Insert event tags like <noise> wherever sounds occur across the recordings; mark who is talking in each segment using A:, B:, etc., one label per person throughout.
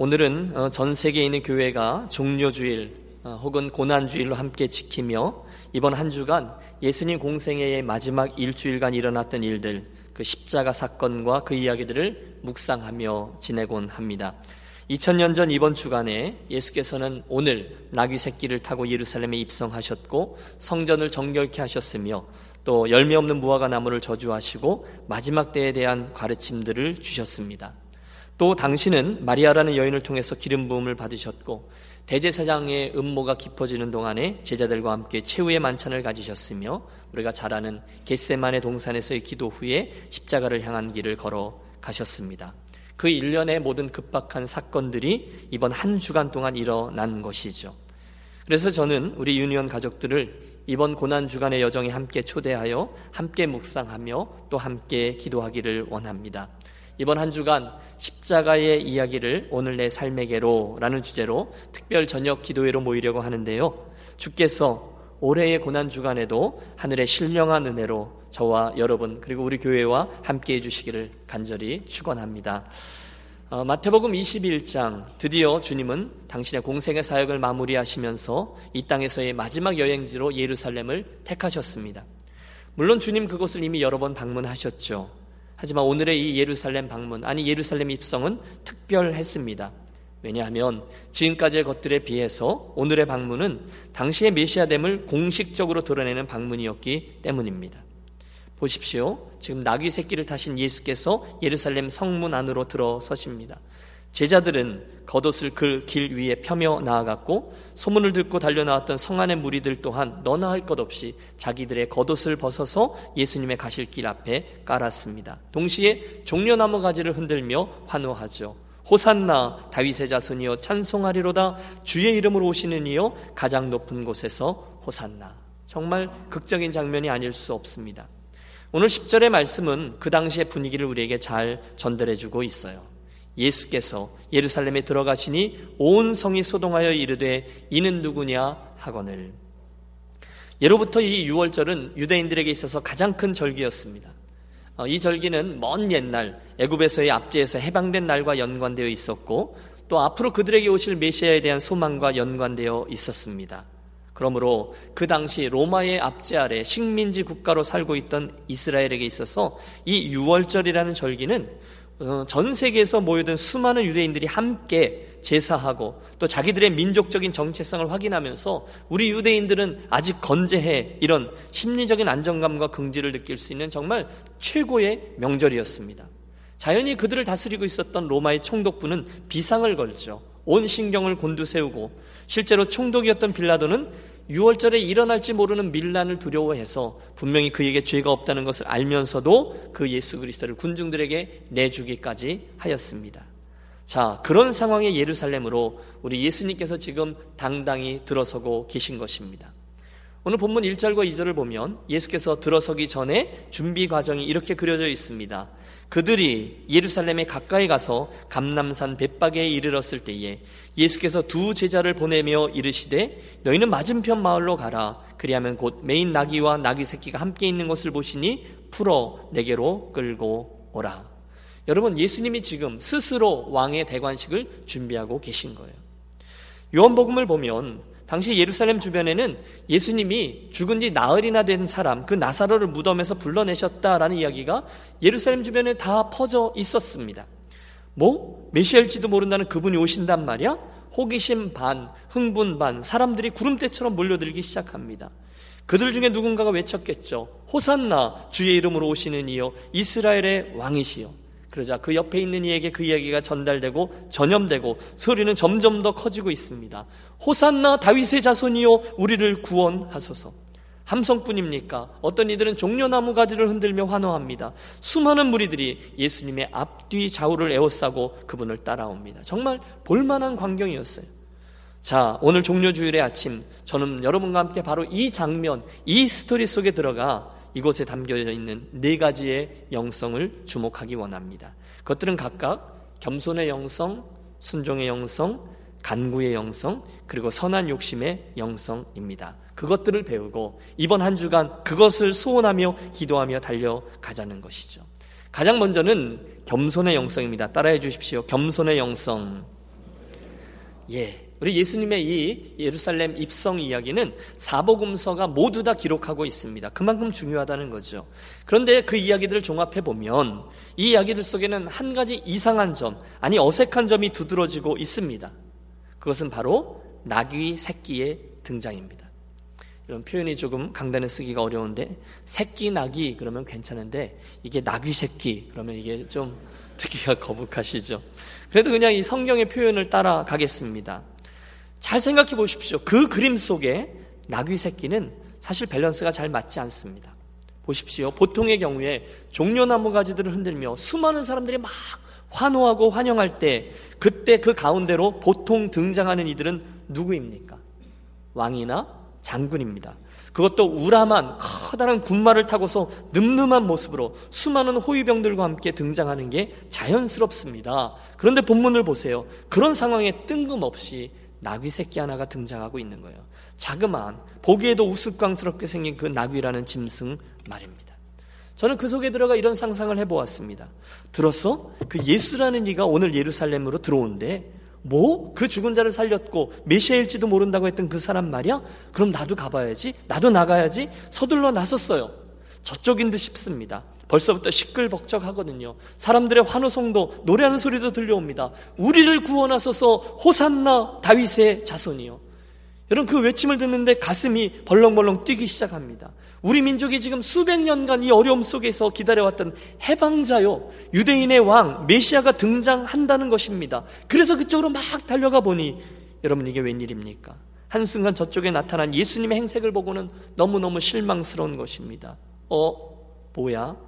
A: 오늘은 어, 전 세계에 있는 교회가 종료주일 어, 혹은 고난주일로 함께 지키며 이번 한 주간 예수님 공생애의 마지막 일주일간 일어났던 일들, 그 십자가 사건과 그 이야기들을 묵상하며 지내곤 합니다. 2000년 전 이번 주간에 예수께서는 오늘 나귀 새끼를 타고 예루살렘에 입성하셨고 성전을 정결케 하셨으며 또 열매 없는 무화과 나무를 저주하시고 마지막 때에 대한 가르침들을 주셨습니다. 또 당신은 마리아라는 여인을 통해서 기름 부음을 받으셨고 대제사장의 음모가 깊어지는 동안에 제자들과 함께 최후의 만찬을 가지셨으며 우리가 잘 아는 겟세만의 동산에서의 기도 후에 십자가를 향한 길을 걸어 가셨습니다. 그 일련의 모든 급박한 사건들이 이번 한 주간 동안 일어난 것이죠. 그래서 저는 우리 유니온 가족들을 이번 고난 주간의 여정에 함께 초대하여 함께 묵상하며 또 함께 기도하기를 원합니다. 이번 한 주간 십자가의 이야기를 오늘 내 삶에게로 라는 주제로 특별 저녁 기도회로 모이려고 하는데요. 주께서 올해의 고난 주간에도 하늘의 신령한 은혜로 저와 여러분 그리고 우리 교회와 함께 해 주시기를 간절히 축원합니다. 어, 마태복음 21장 드디어 주님은 당신의 공생의 사역을 마무리하시면서 이 땅에서의 마지막 여행지로 예루살렘을 택하셨습니다. 물론 주님 그곳을 이미 여러 번 방문하셨죠. 하지만 오늘의 이 예루살렘 방문 아니 예루살렘 입성은 특별했습니다. 왜냐하면 지금까지의 것들에 비해서 오늘의 방문은 당시의 메시아됨을 공식적으로 드러내는 방문이었기 때문입니다. 보십시오. 지금 나귀 새끼를 타신 예수께서 예루살렘 성문 안으로 들어서십니다. 제자들은 겉옷을 그 길 위에 펴며 나아갔고 소문을 듣고 달려나왔던 성 안의 무리들 또한 너나 할 것 없이 자기들의 겉옷을 벗어서 예수님의 가실 길 앞에 깔았습니다. 동시에 종려나무 가지를 흔들며 환호하죠. 호산나 다윗의 자손이여 찬송하리로다 주의 이름으로 오시는 이여 가장 높은 곳에서 호산나 정말 극적인 장면이 아닐 수 없습니다. 오늘 10절의 말씀은 그 당시의 분위기를 우리에게 잘 전달해 주고 있어요. 예수께서 예루살렘에 들어가시니 온 성이 소동하여 이르되 이는 누구냐 하거늘. 예로부터 이 6월절은 유대인들에게 있어서 가장 큰 절기였습니다. 어, 이 절기는 먼 옛날 애굽에서의 압제에서 해방된 날과 연관되어 있었고 또 앞으로 그들에게 오실 메시아에 대한 소망과 연관되어 있었습니다. 그러므로 그 당시 로마의 압제 아래 식민지 국가로 살고 있던 이스라엘에게 있어서 이 6월절이라는 절기는 어, 전 세계에서 모여든 수많은 유대인들이 함께 제사하고 또 자기들의 민족적인 정체성을 확인하면서 우리 유대인들은 아직 건재해 이런 심리적인 안정감과 긍지를 느낄 수 있는 정말 최고의 명절이었습니다. 자연히 그들을 다스리고 있었던 로마의 총독부는 비상을 걸죠. 온 신경을 곤두세우고 실제로 총독이었던 빌라도는 6월절에 일어날지 모르는 밀란을 두려워해서 분명히 그에게 죄가 없다는 것을 알면서도 그 예수 그리스도를 군중들에게 내주기까지 하였습니다. 자, 그런 상황의 예루살렘으로 우리 예수님께서 지금 당당히 들어서고 계신 것입니다. 오늘 본문 1절과 2절을 보면 예수께서 들어서기 전에 준비 과정이 이렇게 그려져 있습니다. 그들이 예루살렘에 가까이 가서 감남산 벳박에 이르렀을 때에 예수께서 두 제자를 보내며 이르시되 너희는 맞은편 마을로 가라 그리하면 곧 메인 나귀와 나귀 새끼가 함께 있는 것을 보시니 풀어 내게로 끌고 오라. 여러분 예수님이 지금 스스로 왕의 대관식을 준비하고 계신 거예요. 요한복음을 보면 당시 예루살렘 주변에는 예수님이 죽은 지 나흘이나 된 사람, 그 나사로를 무덤에서 불러내셨다라는 이야기가 예루살렘 주변에 다 퍼져 있었습니다. 뭐? 메시아일지도 모른다는 그분이 오신단 말이야? 호기심 반, 흥분 반, 사람들이 구름대처럼 몰려들기 시작합니다. 그들 중에 누군가가 외쳤겠죠. 호산나, 주의 이름으로 오시는 이여, 이스라엘의 왕이시여. 그러자 그 옆에 있는 이에게 그 이야기가 전달되고 전염되고 소리는 점점 더 커지고 있습니다. 호산나 다윗의 자손이요 우리를 구원하소서. 함성뿐입니까? 어떤 이들은 종려나무 가지를 흔들며 환호합니다. 수많은 무리들이 예수님의 앞뒤 좌우를 에워싸고 그분을 따라옵니다. 정말 볼만한 광경이었어요. 자, 오늘 종료주일의 아침, 저는 여러분과 함께 바로 이 장면, 이 스토리 속에 들어가 이곳에 담겨져 있는 네 가지의 영성을 주목하기 원합니다. 그것들은 각각 겸손의 영성, 순종의 영성, 간구의 영성, 그리고 선한 욕심의 영성입니다. 그것들을 배우고 이번 한 주간 그것을 소원하며 기도하며 달려가자는 것이죠. 가장 먼저는 겸손의 영성입니다. 따라해 주십시오. 겸손의 영성. 예. 우리 예수님의 이 예루살렘 입성 이야기는 사복음서가 모두 다 기록하고 있습니다. 그만큼 중요하다는 거죠. 그런데 그 이야기들을 종합해 보면 이 이야기들 속에는 한 가지 이상한 점, 아니 어색한 점이 두드러지고 있습니다. 그것은 바로 나귀 새끼의 등장입니다. 이런 표현이 조금 강단에 쓰기가 어려운데 새끼 나귀 그러면 괜찮은데 이게 나귀 새끼 그러면 이게 좀 <laughs> 듣기가 거북하시죠. 그래도 그냥 이 성경의 표현을 따라가겠습니다. 잘 생각해 보십시오. 그 그림 속에 나귀 새끼는 사실 밸런스가 잘 맞지 않습니다. 보십시오. 보통의 경우에 종려나무 가지들을 흔들며 수많은 사람들이 막 환호하고 환영할 때 그때 그 가운데로 보통 등장하는 이들은 누구입니까? 왕이나 장군입니다. 그것도 우람한 커다란 군마를 타고서 늠름한 모습으로 수많은 호위병들과 함께 등장하는 게 자연스럽습니다. 그런데 본문을 보세요. 그런 상황에 뜬금없이 나귀 새끼 하나가 등장하고 있는 거예요. 자그마한 보기에도 우스꽝스럽게 생긴 그 나귀라는 짐승 말입니다. 저는 그 속에 들어가 이런 상상을 해보았습니다. 들었어? 그 예수라는 이가 오늘 예루살렘으로 들어온대. 뭐? 그 죽은 자를 살렸고 메시아일지도 모른다고 했던 그 사람 말이야? 그럼 나도 가봐야지. 나도 나가야지. 서둘러 나섰어요. 저쪽인 듯 싶습니다. 벌써부터 시끌벅적하거든요. 사람들의 환호성도 노래하는 소리도 들려옵니다. 우리를 구원하소서 호산나 다윗의 자손이요. 여러분 그 외침을 듣는데 가슴이 벌렁벌렁 뛰기 시작합니다. 우리 민족이 지금 수백 년간 이 어려움 속에서 기다려왔던 해방자요, 유대인의 왕, 메시아가 등장한다는 것입니다. 그래서 그쪽으로 막 달려가 보니, 여러분 이게 웬일입니까? 한순간 저쪽에 나타난 예수님의 행색을 보고는 너무너무 실망스러운 것입니다. 어, 뭐야?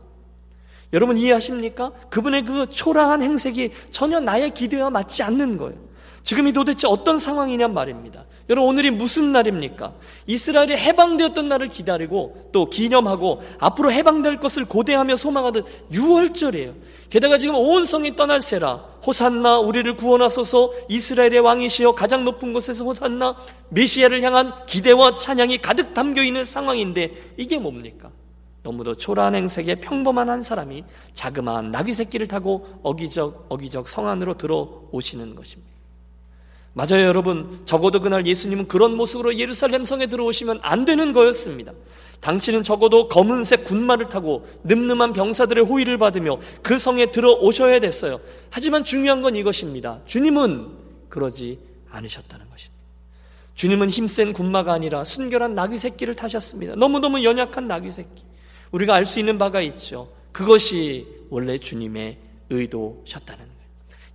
A: 여러분 이해하십니까? 그분의 그 초라한 행색이 전혀 나의 기대와 맞지 않는 거예요. 지금이 도대체 어떤 상황이냔 말입니다. 여러분 오늘이 무슨 날입니까? 이스라엘이 해방되었던 날을 기다리고 또 기념하고 앞으로 해방될 것을 고대하며 소망하던 6월절이에요. 게다가 지금 온 성이 떠날세라 호산나 우리를 구원하소서 이스라엘의 왕이시여 가장 높은 곳에서 호산나 메시아를 향한 기대와 찬양이 가득 담겨 있는 상황인데 이게 뭡니까? 너무도 초라한 행색의 평범한 한 사람이 자그마한 나귀 새끼를 타고 어기적 어기적 성 안으로 들어오시는 것입니다. 맞아요, 여러분. 적어도 그날 예수님은 그런 모습으로 예루살렘 성에 들어오시면 안 되는 거였습니다. 당신은 적어도 검은색 군마를 타고 늠름한 병사들의 호의를 받으며 그 성에 들어오셔야 됐어요. 하지만 중요한 건 이것입니다. 주님은 그러지 않으셨다는 것입니다. 주님은 힘센 군마가 아니라 순결한 나귀 새끼를 타셨습니다. 너무너무 연약한 나귀 새끼. 우리가 알 수 있는 바가 있죠. 그것이 원래 주님의 의도셨다는 거예요.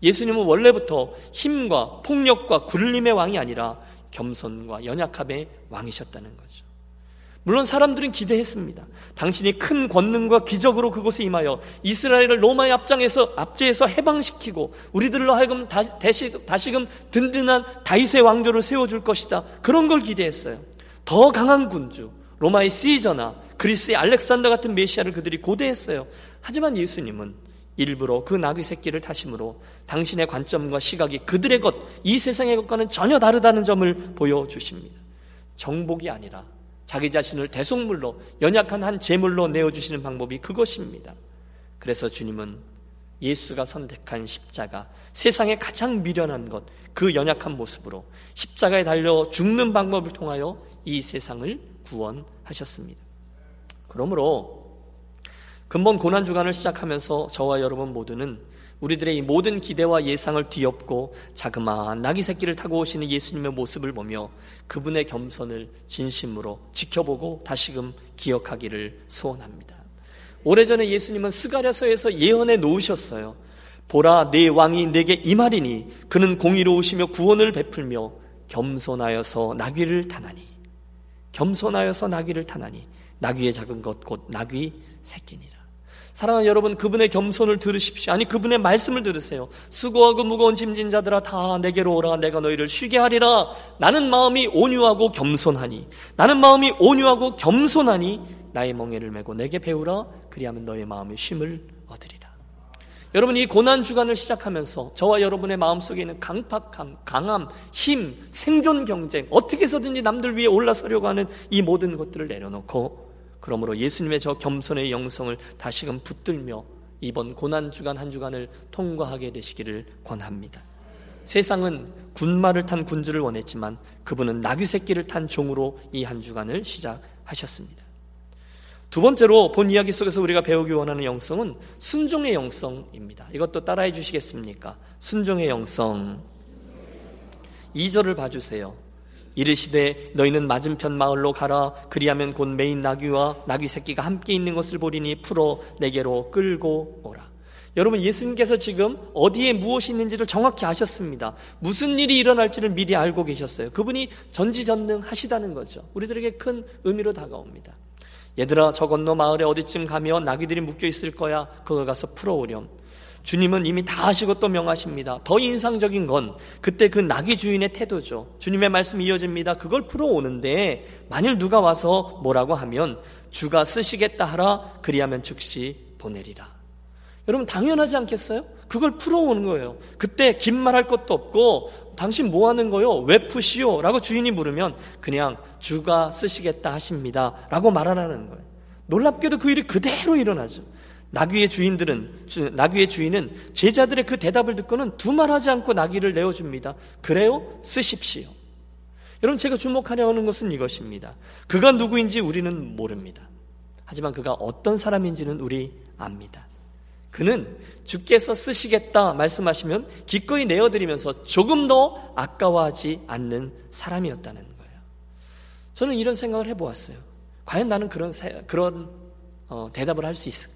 A: 예수님은 원래부터 힘과 폭력과 굴림의 왕이 아니라 겸손과 연약함의 왕이셨다는 거죠. 물론 사람들은 기대했습니다. 당신이 큰 권능과 기적으로 그곳에 임하여 이스라엘을 로마의 앞장에서 압제해서 해방시키고 우리들로 하여금 다시, 다시금 든든한 다윗의 왕조를 세워줄 것이다. 그런 걸 기대했어요. 더 강한 군주, 로마의 시저나 그리스의 알렉산더 같은 메시아를 그들이 고대했어요. 하지만 예수님은 일부러 그 나귀 새끼를 타심으로 당신의 관점과 시각이 그들의 것, 이 세상의 것과는 전혀 다르다는 점을 보여주십니다. 정복이 아니라 자기 자신을 대속물로 연약한 한 제물로 내어주시는 방법이 그것입니다. 그래서 주님은 예수가 선택한 십자가, 세상에 가장 미련한 것, 그 연약한 모습으로 십자가에 달려 죽는 방법을 통하여 이 세상을 구원하셨습니다. 그러므로 근본 고난 주간을 시작하면서 저와 여러분 모두는 우리들의 이 모든 기대와 예상을 뒤엎고 자그마한 나귀 새끼를 타고 오시는 예수님의 모습을 보며 그분의 겸손을 진심으로 지켜보고 다시금 기억하기를 소원합니다. 오래전에 예수님은 스가랴서에서 예언해 놓으셨어요. 보라 내 왕이 내게 임하리니 그는 공의로우시며 구원을 베풀며 겸손하여서 나귀를 타나니 겸손하여서 나귀를 타나니 나귀의 작은 것 곧 나귀 새끼니라. 사랑하는 여러분, 그분의 겸손을 들으십시오. 아니, 그분의 말씀을 들으세요. 수고하고 무거운 짐진 자들아 다 내게로 오라. 내가 너희를 쉬게 하리라. 나는 마음이 온유하고 겸손하니. 나는 마음이 온유하고 겸손하니. 나의 멍에를 메고 내게 배우라. 그리하면 너의 마음의 쉼을 얻으리라. 여러분, 이 고난 주간을 시작하면서 저와 여러분의 마음속에 있는 강팍함, 강함, 힘, 생존 경쟁, 어떻게 해서든지 남들 위에 올라서려고 하는 이 모든 것들을 내려놓고 그러므로 예수님의 저 겸손의 영성을 다시금 붙들며 이번 고난 주간 한 주간을 통과하게 되시기를 권합니다. 세상은 군마를 탄 군주를 원했지만 그분은 나귀 새끼를 탄 종으로 이 한 주간을 시작하셨습니다. 두 번째로 본 이야기 속에서 우리가 배우기 원하는 영성은 순종의 영성입니다. 이것도 따라해 주시겠습니까? 순종의 영성. 2절을 봐주세요. 이르시되 너희는 맞은편 마을로 가라 그리하면 곧 메인 나귀와 나귀 새끼가 함께 있는 것을 보리니 풀어 내게로 끌고 오라. 여러분 예수님께서 지금 어디에 무엇이 있는지를 정확히 아셨습니다. 무슨 일이 일어날지를 미리 알고 계셨어요. 그분이 전지전능하시다는 거죠. 우리들에게 큰 의미로 다가옵니다. 얘들아 저 건너 마을에 어디쯤 가면 나귀들이 묶여 있을 거야. 그걸 가서 풀어오렴. 주님은 이미 다 하시고 또 명하십니다. 더 인상적인 건 그때 그 나귀 주인의 태도죠. 주님의 말씀이 이어집니다. 그걸 풀어오는데 만일 누가 와서 뭐라고 하면 주가 쓰시겠다 하라 그리하면 즉시 보내리라. 여러분 당연하지 않겠어요? 그걸 풀어오는 거예요. 그때 긴 말 할 것도 없고 당신 뭐 하는 거요? 왜 푸시오? 라고 주인이 물으면 그냥 주가 쓰시겠다 하십니다. 라고 말하라는 거예요. 놀랍게도 그 일이 그대로 일어나죠. 나귀의 주인들은 나귀의 주인은 제자들의 그 대답을 듣고는 두말하지 않고 나귀를 내어 줍니다. 그래요? 쓰십시오. 여러분 제가 주목하려는 것은 이것입니다. 그가 누구인지 우리는 모릅니다. 하지만 그가 어떤 사람인지는 우리 압니다. 그는 주께서 쓰시겠다 말씀하시면 기꺼이 내어드리면서 조금 더 아까워하지 않는 사람이었다는 거예요. 저는 이런 생각을 해보았어요. 과연 나는 그런 그런 어, 대답을 할 수 있을까?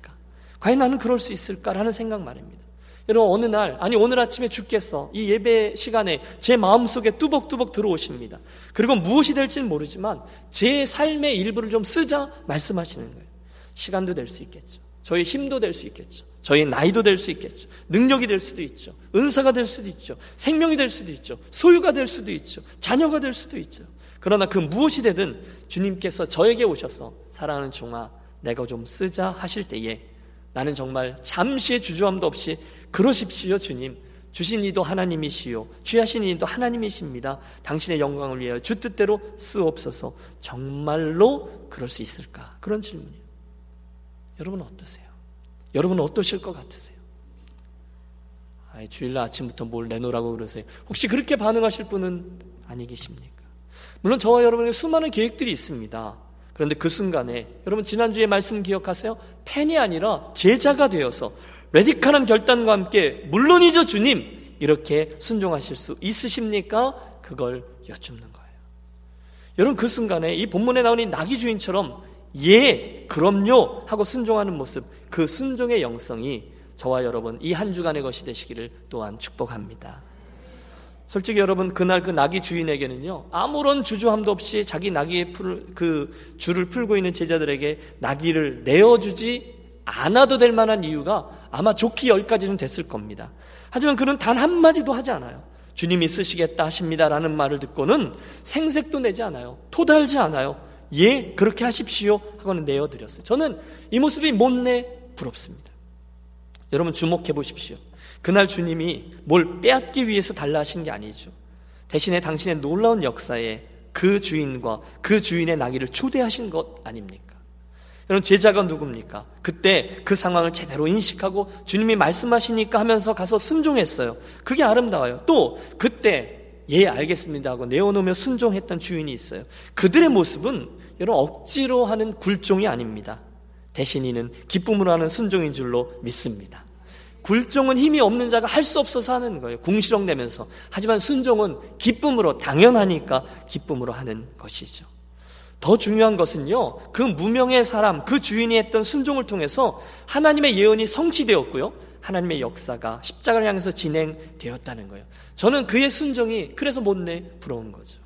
A: 과연 나는 그럴 수 있을까라는 생각 말입니다. 여러분 어느 날 아니 오늘 아침에 주께서 이 예배 시간에 제 마음속에 뚜벅뚜벅 들어오십니다. 그리고 무엇이 될지는 모르지만 제 삶의 일부를 좀 쓰자 말씀하시는 거예요. 시간도 될 수 있겠죠. 저희 힘도 될 수 있겠죠. 저희 나이도 될 수 있겠죠. 능력이 될 수도 있죠. 은사가 될 수도 있죠. 생명이 될 수도 있죠. 소유가 될 수도 있죠. 자녀가 될 수도 있죠. 그러나 그 무엇이 되든 주님께서 저에게 오셔서 사랑하는 종아 내가 좀 쓰자 하실 때에 나는 정말 잠시의 주저함도 없이 그러십시오 주님 주신 이도 하나님이시요 주하신 이도 하나님이십니다 당신의 영광을 위하여 주 뜻대로 쓰옵소서 정말로 그럴 수 있을까 그런 질문이에요 여러분 어떠세요? 여러분은 어떠실 것 같으세요? 아이, 주일날 아침부터 뭘 내놓으라고 그러세요. 혹시 그렇게 반응하실 분은 아니 계십니까? 물론 저와 여러분에게 수많은 계획들이 있습니다. 그런데 그 순간에 여러분 지난주에 말씀 기억하세요? 팬이 아니라 제자가 되어서 레디칼한 결단과 함께 물론이죠 주님 이렇게 순종하실 수 있으십니까? 그걸 여쭙는 거예요. 여러분 그 순간에 이 본문에 나오는 나귀 주인처럼 예 그럼요 하고 순종하는 모습 그 순종의 영성이 저와 여러분 이 한 주간의 것이 되시기를 또한 축복합니다. 솔직히 여러분 그날 그 나귀 주인에게는요 아무런 주저함도 없이 자기 나귀의 풀, 그 줄을 풀고 있는 제자들에게 나귀를 내어주지 않아도 될 만한 이유가 아마 좋기 열까지는 됐을 겁니다. 하지만 그는 단 한마디도 하지 않아요. 주님이 쓰시겠다 하십니다라는 말을 듣고는 생색도 내지 않아요. 토달지 않아요. 예, 그렇게 하십시오 하고는 내어드렸어요. 저는 이 모습이 못내 부럽습니다. 여러분 주목해 보십시오. 그날 주님이 뭘 빼앗기 위해서 달라 하신 게 아니죠. 대신에 당신의 놀라운 역사에 그 주인과 그 주인의 나귀를 초대하신 것 아닙니까? 여러분 제자가 누굽니까? 그때 그 상황을 제대로 인식하고 주님이 말씀하시니까 하면서 가서 순종했어요. 그게 아름다워요. 또 그때 예 알겠습니다 하고 내어놓으며 순종했던 주인이 있어요. 그들의 모습은 여러분 억지로 하는 굴종이 아닙니다. 대신 이는 기쁨으로 하는 순종인 줄로 믿습니다. 굴종은 힘이 없는 자가 할 수 없어서 하는 거예요. 궁시렁대면서. 하지만 순종은 기쁨으로 당연하니까 기쁨으로 하는 것이죠. 더 중요한 것은요. 그 무명의 사람, 그 주인이 했던 순종을 통해서 하나님의 예언이 성취되었고요. 하나님의 역사가 십자가를 향해서 진행되었다는 거예요. 저는 그의 순종이 그래서 못내 부러운 거죠.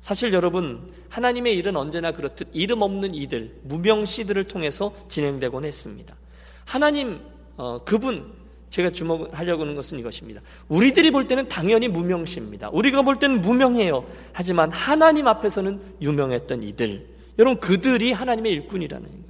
A: 사실 여러분 하나님의 일은 언제나 그렇듯 이름 없는 이들, 무명 씨들을 통해서 진행되곤 했습니다. 하나님 어, 그분 제가 주목하려고 하는 것은 이것입니다. 우리들이 볼 때는 당연히 무명시입니다. 우리가 볼 때는 무명해요. 하지만 하나님 앞에서는 유명했던 이들. 여러분 그들이 하나님의 일꾼이라는 거예요.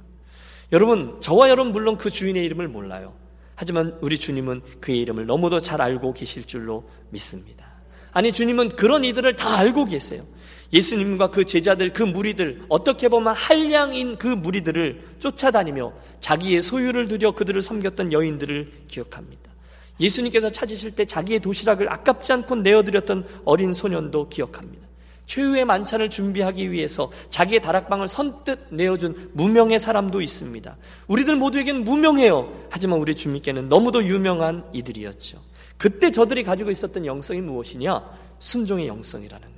A: 여러분 저와 여러분 물론 그 주인의 이름을 몰라요. 하지만 우리 주님은 그의 이름을 너무도 잘 알고 계실 줄로 믿습니다. 아니 주님은 그런 이들을 다 알고 계세요. 예수님과 그 제자들, 그 무리들, 어떻게 보면 한량인 그 무리들을 쫓아다니며 자기의 소유를 들여 그들을 섬겼던 여인들을 기억합니다. 예수님께서 찾으실 때 자기의 도시락을 아깝지 않고 내어드렸던 어린 소년도 기억합니다. 최후의 만찬을 준비하기 위해서 자기의 다락방을 선뜻 내어준 무명의 사람도 있습니다. 우리들 모두에게는 무명해요. 하지만 우리 주님께는 너무도 유명한 이들이었죠. 그때 저들이 가지고 있었던 영성이 무엇이냐? 순종의 영성이라는.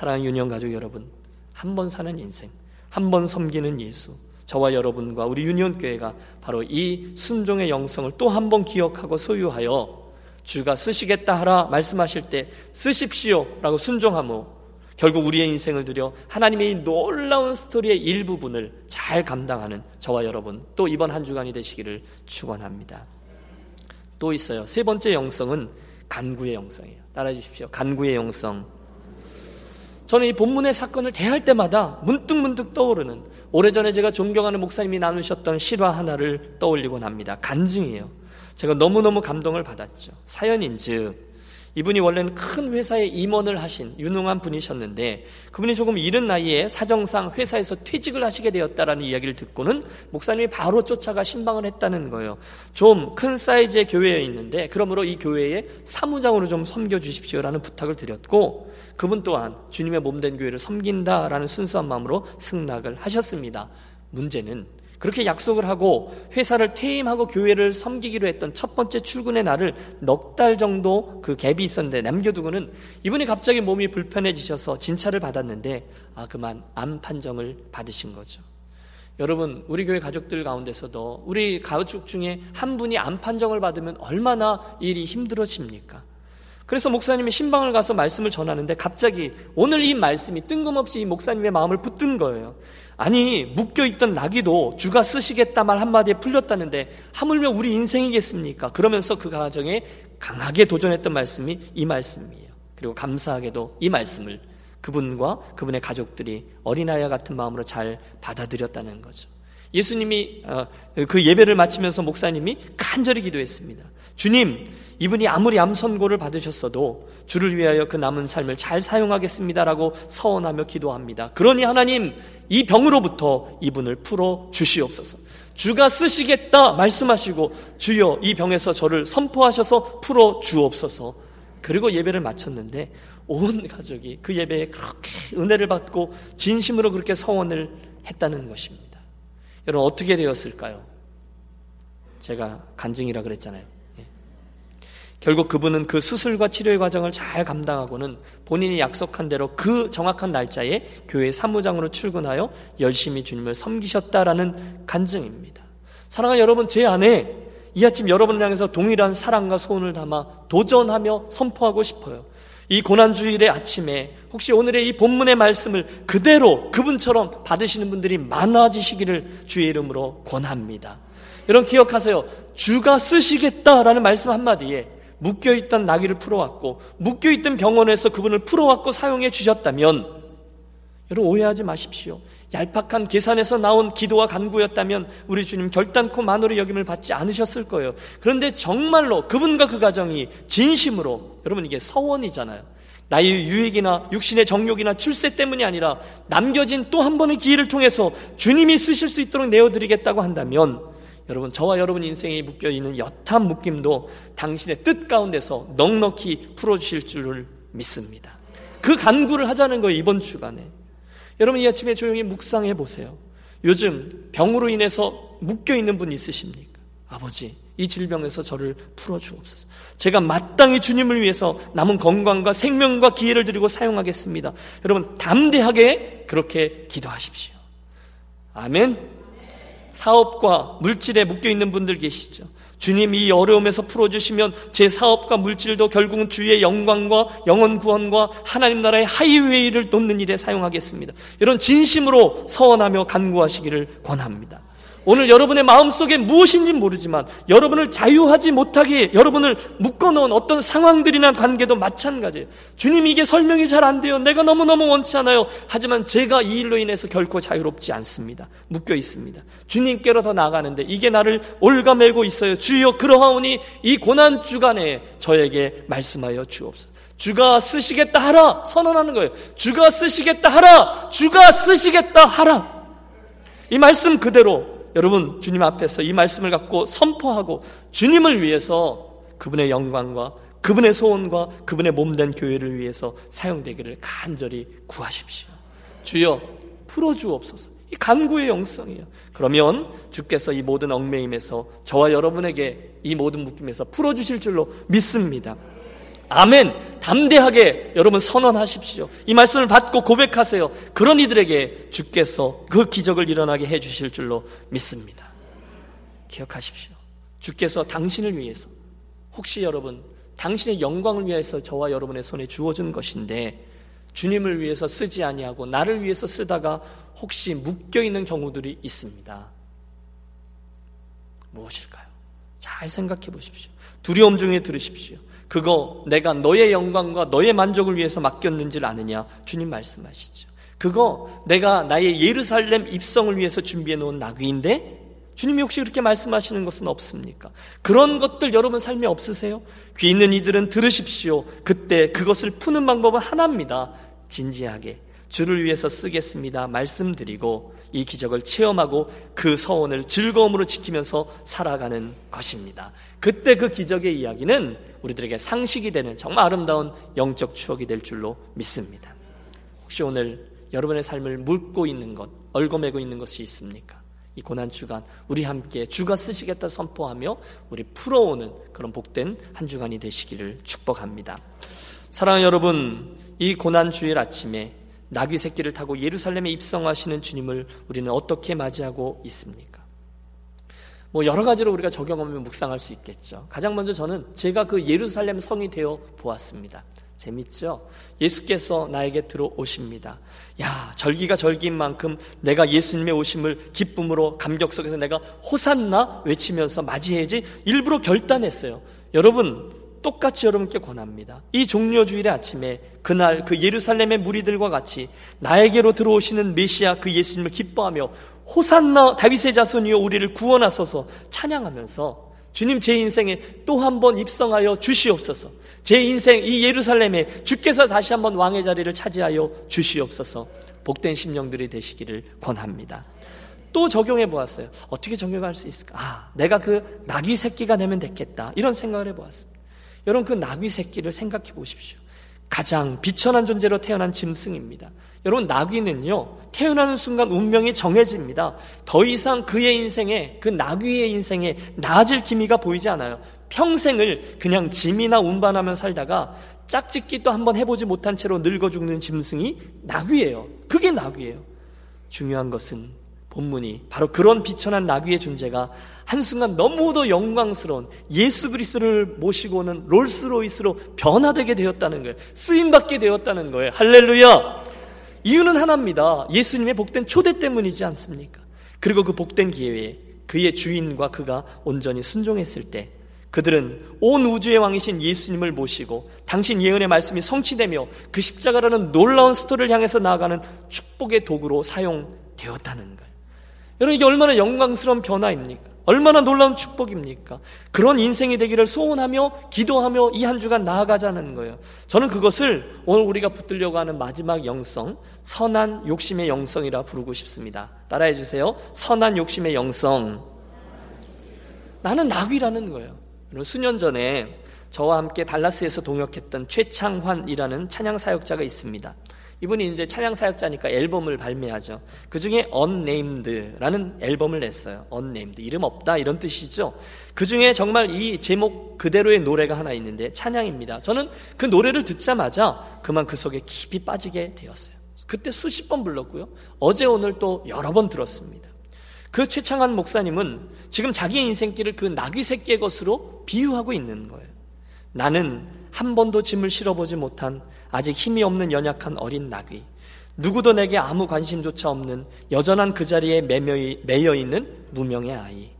A: 사랑하는 유년 가족 여러분, 한 번 사는 인생, 한 번 섬기는 예수, 저와 여러분과 우리 유니온교회가 바로 이 순종의 영성을 또 한 번 기억하고 소유하여 주가 쓰시겠다 하라 말씀하실 때 쓰십시오 라고 순종하모 결국 우리의 인생을 들여 하나님의 이 놀라운 스토리의 일부분을 잘 감당하는 저와 여러분 또 이번 한 주간이 되시기를 축원합니다. 또 있어요. 세 번째 영성은 간구의 영성이에요. 따라해 주십시오. 간구의 영성. 저는 이 본문의 사건을 대할 때마다 문득문득 떠오르는 오래전에 제가 존경하는 목사님이 나누셨던 실화 하나를 떠올리곤 합니다. 간증이에요. 제가 너무너무 감동을 받았죠. 사연인 즉 이분이 원래는 큰 회사의 임원을 하신 유능한 분이셨는데 그분이 조금 이른 나이에 사정상 회사에서 퇴직을 하시게 되었다라는 이야기를 듣고는 목사님이 바로 쫓아가 신방을 했다는 거예요. 좀 큰 사이즈의 교회에 있는데 그러므로 이 교회에 사무장으로 좀 섬겨 주십시오라는 부탁을 드렸고 그분 또한 주님의 몸 된 교회를 섬긴다라는 순수한 마음으로 승낙을 하셨습니다. 문제는 그렇게 약속을 하고 회사를 퇴임하고 교회를 섬기기로 했던 첫 번째 출근의 날을 넉 달 정도 그 갭이 있었는데 남겨두고는 이분이 갑자기 몸이 불편해지셔서 진찰을 받았는데 아 그만 암 판정을 받으신 거죠. 여러분 우리 교회 가족들 가운데서도 우리 가족 중에 한 분이 암 판정을 받으면 얼마나 일이 힘들어집니까? 그래서 목사님이 신방을 가서 말씀을 전하는데 갑자기 오늘 이 말씀이 뜬금없이 이 목사님의 마음을 붙든 거예요. 아니 묶여있던 나귀도 주가 쓰시겠다 말 한마디에 풀렸다는데 하물며 우리 인생이겠습니까? 그러면서 그 가정에 강하게 도전했던 말씀이 이 말씀이에요. 그리고 감사하게도 이 말씀을 그분과 그분의 가족들이 어린아이와 같은 마음으로 잘 받아들였다는 거죠. 예수님이 어, 그 예배를 마치면서 목사님이 간절히 기도했습니다. 주님, 이분이 아무리 암 선고를 받으셨어도 주를 위하여 그 남은 삶을 잘 사용하겠습니다라고 서원하며 기도합니다. 그러니 하나님 이 병으로부터 이분을 풀어 주시옵소서. 주가 쓰시겠다 말씀하시고 주여 이 병에서 저를 선포하셔서 풀어 주옵소서. 그리고 예배를 마쳤는데 온 가족이 그 예배에 그렇게 은혜를 받고 진심으로 그렇게 서원을 했다는 것입니다. 여러분 어떻게 되었을까요? 제가 간증이라 그랬잖아요. 결국 그분은 그 수술과 치료의 과정을 잘 감당하고는 본인이 약속한 대로 그 정확한 날짜에 교회 사무장으로 출근하여 열심히 주님을 섬기셨다라는 간증입니다. 사랑하는 여러분, 제 안에 이 아침 여러분을 향해서 동일한 사랑과 소원을 담아 도전하며 선포하고 싶어요. 이 고난주일의 아침에 혹시 오늘의 이 본문의 말씀을 그대로 그분처럼 받으시는 분들이 많아지시기를 주의 이름으로 권합니다. 여러분 기억하세요. 주가 쓰시겠다라는 말씀 한마디에 묶여있던 나귀를 풀어왔고 묶여있던 병원에서 그분을 풀어왔고 사용해 주셨다면 여러분 오해하지 마십시오. 얄팍한 계산에서 나온 기도와 간구였다면 우리 주님 결단코 만월의 여김을 받지 않으셨을 거예요. 그런데 정말로 그분과 그 가정이 진심으로 여러분 이게 서원이잖아요. 나의 유익이나 육신의 정욕이나 출세 때문이 아니라 남겨진 또 한 번의 기회를 통해서 주님이 쓰실 수 있도록 내어드리겠다고 한다면 여러분 저와 여러분 인생에 묶여 있는 여탄 묶임도 당신의 뜻 가운데서 넉넉히 풀어 주실 줄을 믿습니다. 그 간구를 하자는 거예요 이번 주간에. 여러분 이 아침에 조용히 묵상해 보세요. 요즘 병으로 인해서 묶여 있는 분 있으십니까? 아버지 이 질병에서 저를 풀어 주옵소서. 제가 마땅히 주님을 위해서 남은 건강과 생명과 기회를 드리고 사용하겠습니다. 여러분 담대하게 그렇게 기도하십시오. 아멘. 사업과 물질에 묶여 있는 분들 계시죠. 주님 이 어려움에서 풀어주시면 제 사업과 물질도 결국은 주의 영광과 영원 구원과 하나님 나라의 하이웨이를 놓는 일에 사용하겠습니다. 이런 진심으로 서원하며 간구하시기를 권합니다. 오늘 여러분의 마음속에 무엇인지 모르지만 여러분을 자유하지 못하게 여러분을 묶어놓은 어떤 상황들이나 관계도 마찬가지예요. 주님 이게 설명이 잘 안 돼요. 내가 너무너무 원치 않아요. 하지만 제가 이 일로 인해서 결코 자유롭지 않습니다. 묶여 있습니다. 주님께로 더 나아가는데 이게 나를 올가매고 있어요. 주여 그러하오니 이 고난 주간에 저에게 말씀하여 주옵소서. 주가 쓰시겠다 하라 선언하는 거예요. 주가 쓰시겠다 하라. 주가 쓰시겠다 하라. 이 말씀 그대로 여러분 주님 앞에서 이 말씀을 갖고 선포하고 주님을 위해서 그분의 영광과 그분의 소원과 그분의 몸된 교회를 위해서 사용되기를 간절히 구하십시오. 주여 풀어주옵소서. 이 간구의 영성이에요. 그러면 주께서 이 모든 얽매임에서 저와 여러분에게 이 모든 묶임에서 풀어주실 줄로 믿습니다. 아멘. 담대하게 여러분 선언하십시오. 이 말씀을 받고 고백하세요. 그런 이들에게 주께서 그 기적을 일어나게 해 주실 줄로 믿습니다. 기억하십시오. 주께서 당신을 위해서 혹시 여러분 당신의 영광을 위해서 저와 여러분의 손에 주어진 것인데 주님을 위해서 쓰지 아니하고 나를 위해서 쓰다가 혹시 묶여 있는 경우들이 있습니다. 무엇일까요? 잘 생각해 보십시오. 두려움 중에 들으십시오. 그거 내가 너의 영광과 너의 만족을 위해서 맡겼는지를 아느냐? 주님 말씀하시죠. 그거 내가 나의 예루살렘 입성을 위해서 준비해 놓은 나귀인데 주님이 혹시 그렇게 말씀하시는 것은 없습니까? 그런 것들 여러분 삶에 없으세요? 귀 있는 이들은 들으십시오. 그때 그것을 푸는 방법은 하나입니다. 진지하게 주를 위해서 쓰겠습니다. 말씀드리고 이 기적을 체험하고 그 서원을 즐거움으로 지키면서 살아가는 것입니다. 그때 그 기적의 이야기는 우리들에게 상식이 되는 정말 아름다운 영적 추억이 될 줄로 믿습니다. 혹시 오늘 여러분의 삶을 묽고 있는 것, 얽어매고 있는 것이 있습니까? 이 고난 주간 우리 함께 주가 쓰시겠다 선포하며 우리 풀어오는 그런 복된 한 주간이 되시기를 축복합니다. 사랑하는 여러분, 이 고난 주일 아침에 나귀 새끼를 타고 예루살렘에 입성하시는 주님을 우리는 어떻게 맞이하고 있습니까? 뭐 여러 가지로 우리가 적용하면 묵상할 수 있겠죠. 가장 먼저 저는 제가 그 예루살렘 성이 되어 보았습니다. 재밌죠? 예수께서 나에게 들어오십니다. 야, 절기가 절기인 만큼 내가 예수님의 오심을 기쁨으로 감격 속에서 내가 호산나 외치면서 맞이해야지 일부러 결단했어요. 여러분, 똑같이 여러분께 권합니다. 이 종료주일의 아침에 그날 그 예루살렘의 무리들과 같이 나에게로 들어오시는 메시아 그 예수님을 기뻐하며 호산나 다윗의 자손이여 우리를 구원하소서 찬양하면서 주님 제 인생에 또 한 번 입성하여 주시옵소서. 제 인생 이 예루살렘에 주께서 다시 한번 왕의 자리를 차지하여 주시옵소서 복된 심령들이 되시기를 권합니다. 또 적용해 보았어요. 어떻게 적용할 수 있을까? 아, 내가 그 나귀 새끼가 되면 됐겠다. 이런 생각을 해 보았습니다. 여러분 그 나귀 새끼를 생각해 보십시오. 가장 비천한 존재로 태어난 짐승입니다. 여러분 나귀는요 태어나는 순간 운명이 정해집니다. 더 이상 그의 인생에 그 나귀의 인생에 나아질 기미가 보이지 않아요. 평생을 그냥 짐이나 운반하며 살다가 짝짓기도 한번 해보지 못한 채로 늙어 죽는 짐승이 나귀예요. 그게 나귀예요. 중요한 것은 본문이 바로 그런 비천한 나귀의 존재가 한순간 너무도 영광스러운 예수 그리스도를 모시고 오는 롤스로이스로 변화되게 되었다는 거예요. 쓰임받게 되었다는 거예요. 할렐루야! 이유는 하나입니다. 예수님의 복된 초대 때문이지 않습니까? 그리고 그 복된 기회에 그의 주인과 그가 온전히 순종했을 때 그들은 온 우주의 왕이신 예수님을 모시고 당신 예언의 말씀이 성취되며 그 십자가라는 놀라운 스토리를 향해서 나아가는 축복의 도구로 사용되었다는 거예요. 여러분 이게 얼마나 영광스러운 변화입니까? 얼마나 놀라운 축복입니까? 그런 인생이 되기를 소원하며 기도하며 이 한 주간 나아가자는 거예요. 저는 그것을 오늘 우리가 붙들려고 하는 마지막 영성, 선한 욕심의 영성이라 부르고 싶습니다. 따라해 주세요. 선한 욕심의 영성. 나는 낙위라는 거예요. 수년 전에 저와 함께 달라스에서 동역했던 최창환이라는 찬양 사역자가 있습니다. 이분이 이제 찬양 사역자니까 앨범을 발매하죠. 그 중에 Unnamed라는 앨범을 냈어요. Unnamed. 이름 없다. 이런 뜻이죠. 그 중에 정말 이 제목 그대로의 노래가 하나 있는데 찬양입니다. 저는 그 노래를 듣자마자 그만 그 속에 깊이 빠지게 되었어요. 그때 수십 번 불렀고요. 어제 오늘 또 여러 번 들었습니다. 그 최창한 목사님은 지금 자기의 인생길을 그 나귀 새끼의 것으로 비유하고 있는 거예요. 나는 한 번도 짐을 실어보지 못한 아직 힘이 없는 연약한 어린 나귀. 누구도 내게 아무 관심조차 없는 여전한 그 자리에 매여 있는 무명의 아이.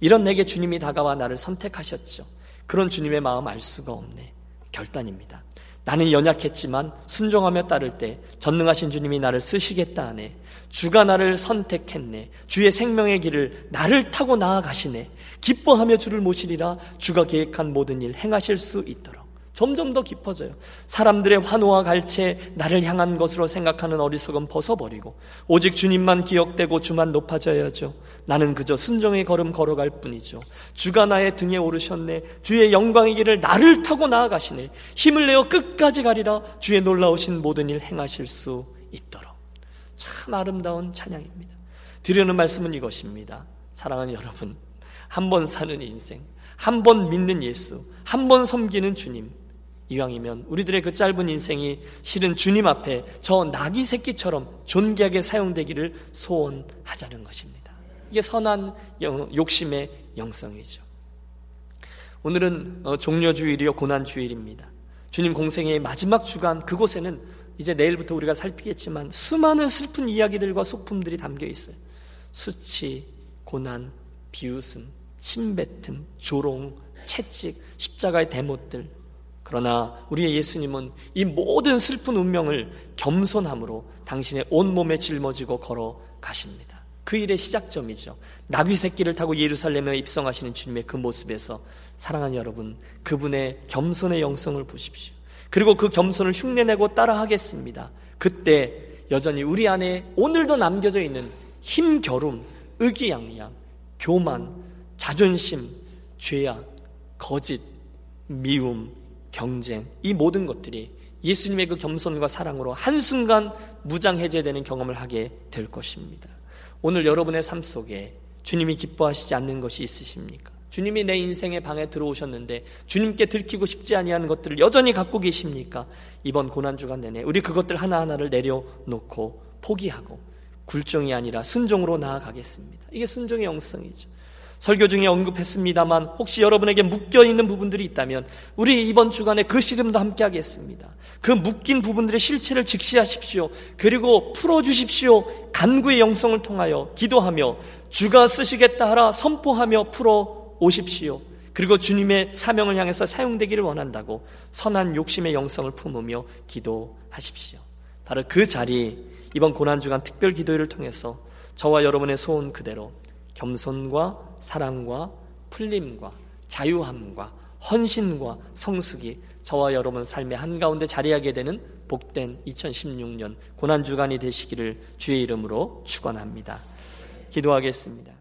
A: 이런 내게 주님이 다가와 나를 선택하셨죠. 그런 주님의 마음 알 수가 없네. 결단입니다. 나는 연약했지만 순종하며 따를 때 전능하신 주님이 나를 쓰시겠다 하네. 주가 나를 선택했네. 주의 생명의 길을 나를 타고 나아가시네. 기뻐하며 주를 모시리라 주가 계획한 모든 일 행하실 수 있도록 점점 더 깊어져요. 사람들의 환호와 갈채, 나를 향한 것으로 생각하는 어리석음 벗어버리고, 오직 주님만 기억되고 주만 높아져야죠. 나는 그저 순종의 걸음 걸어갈 뿐이죠. 주가 나의 등에 오르셨네. 주의 영광의 길을 나를 타고 나아가시네. 힘을 내어 끝까지 가리라. 주의 놀라우신 모든 일 행하실 수 있도록. 참 아름다운 찬양입니다. 드리는 말씀은 이것입니다. 사랑하는 여러분, 한 번 사는 인생, 한 번 믿는 예수, 한 번 섬기는 주님, 이왕이면 우리들의 그 짧은 인생이 실은 주님 앞에 저 나귀 새끼처럼 존귀하게 사용되기를 소원하자는 것입니다. 이게 선한 욕심의 영성이죠. 오늘은 어, 종려주일이요 고난주일입니다. 주님 공생의 마지막 주간 그곳에는 이제 내일부터 우리가 살피겠지만 수많은 슬픈 이야기들과 소품들이 담겨 있어요. 수치, 고난, 비웃음, 침뱉음, 조롱, 채찍, 십자가의 대못들, 그러나 우리의 예수님은 이 모든 슬픈 운명을 겸손함으로 당신의 온몸에 짊어지고 걸어 가십니다. 그 일의 시작점이죠. 나귀 새끼를 타고 예루살렘에 입성하시는 주님의 그 모습에서 사랑하는 여러분, 그분의 겸손의 영성을 보십시오. 그리고 그 겸손을 흉내내고 따라하겠습니다. 그때 여전히 우리 안에 오늘도 남겨져 있는 힘겨움, 의기양양, 교만, 자존심, 죄악, 거짓, 미움, 경쟁, 이 모든 것들이 예수님의 그 겸손과 사랑으로 한순간 무장해제되는 경험을 하게 될 것입니다. 오늘 여러분의 삶 속에 주님이 기뻐하시지 않는 것이 있으십니까? 주님이 내 인생의 방에 들어오셨는데 주님께 들키고 싶지 아니하는 것들을 여전히 갖고 계십니까? 이번 고난 주간 내내 우리 그것들 하나하나를 내려놓고 포기하고 굴종이 아니라 순종으로 나아가겠습니다. 이게 순종의 영성이죠. 설교 중에 언급했습니다만 혹시 여러분에게 묶여 있는 부분들이 있다면 우리 이번 주간에 그 씨름도 함께 하겠습니다. 그 묶인 부분들의 실체를 직시하십시오. 그리고 풀어 주십시오. 간구의 영성을 통하여 기도하며 주가 쓰시겠다 하라 선포하며 풀어 오십시오. 그리고 주님의 사명을 향해서 사용되기를 원한다고 선한 욕심의 영성을 품으며 기도하십시오. 바로 그 자리 이번 고난 주간 특별 기도회를 통해서 저와 여러분의 소원 그대로 겸손과 사랑과 풀림과 자유함과 헌신과 성숙이 저와 여러분 삶의 한가운데 자리하게 되는 복된 2016년 고난주간이 되시기를 주의 이름으로 축원합니다. 기도하겠습니다.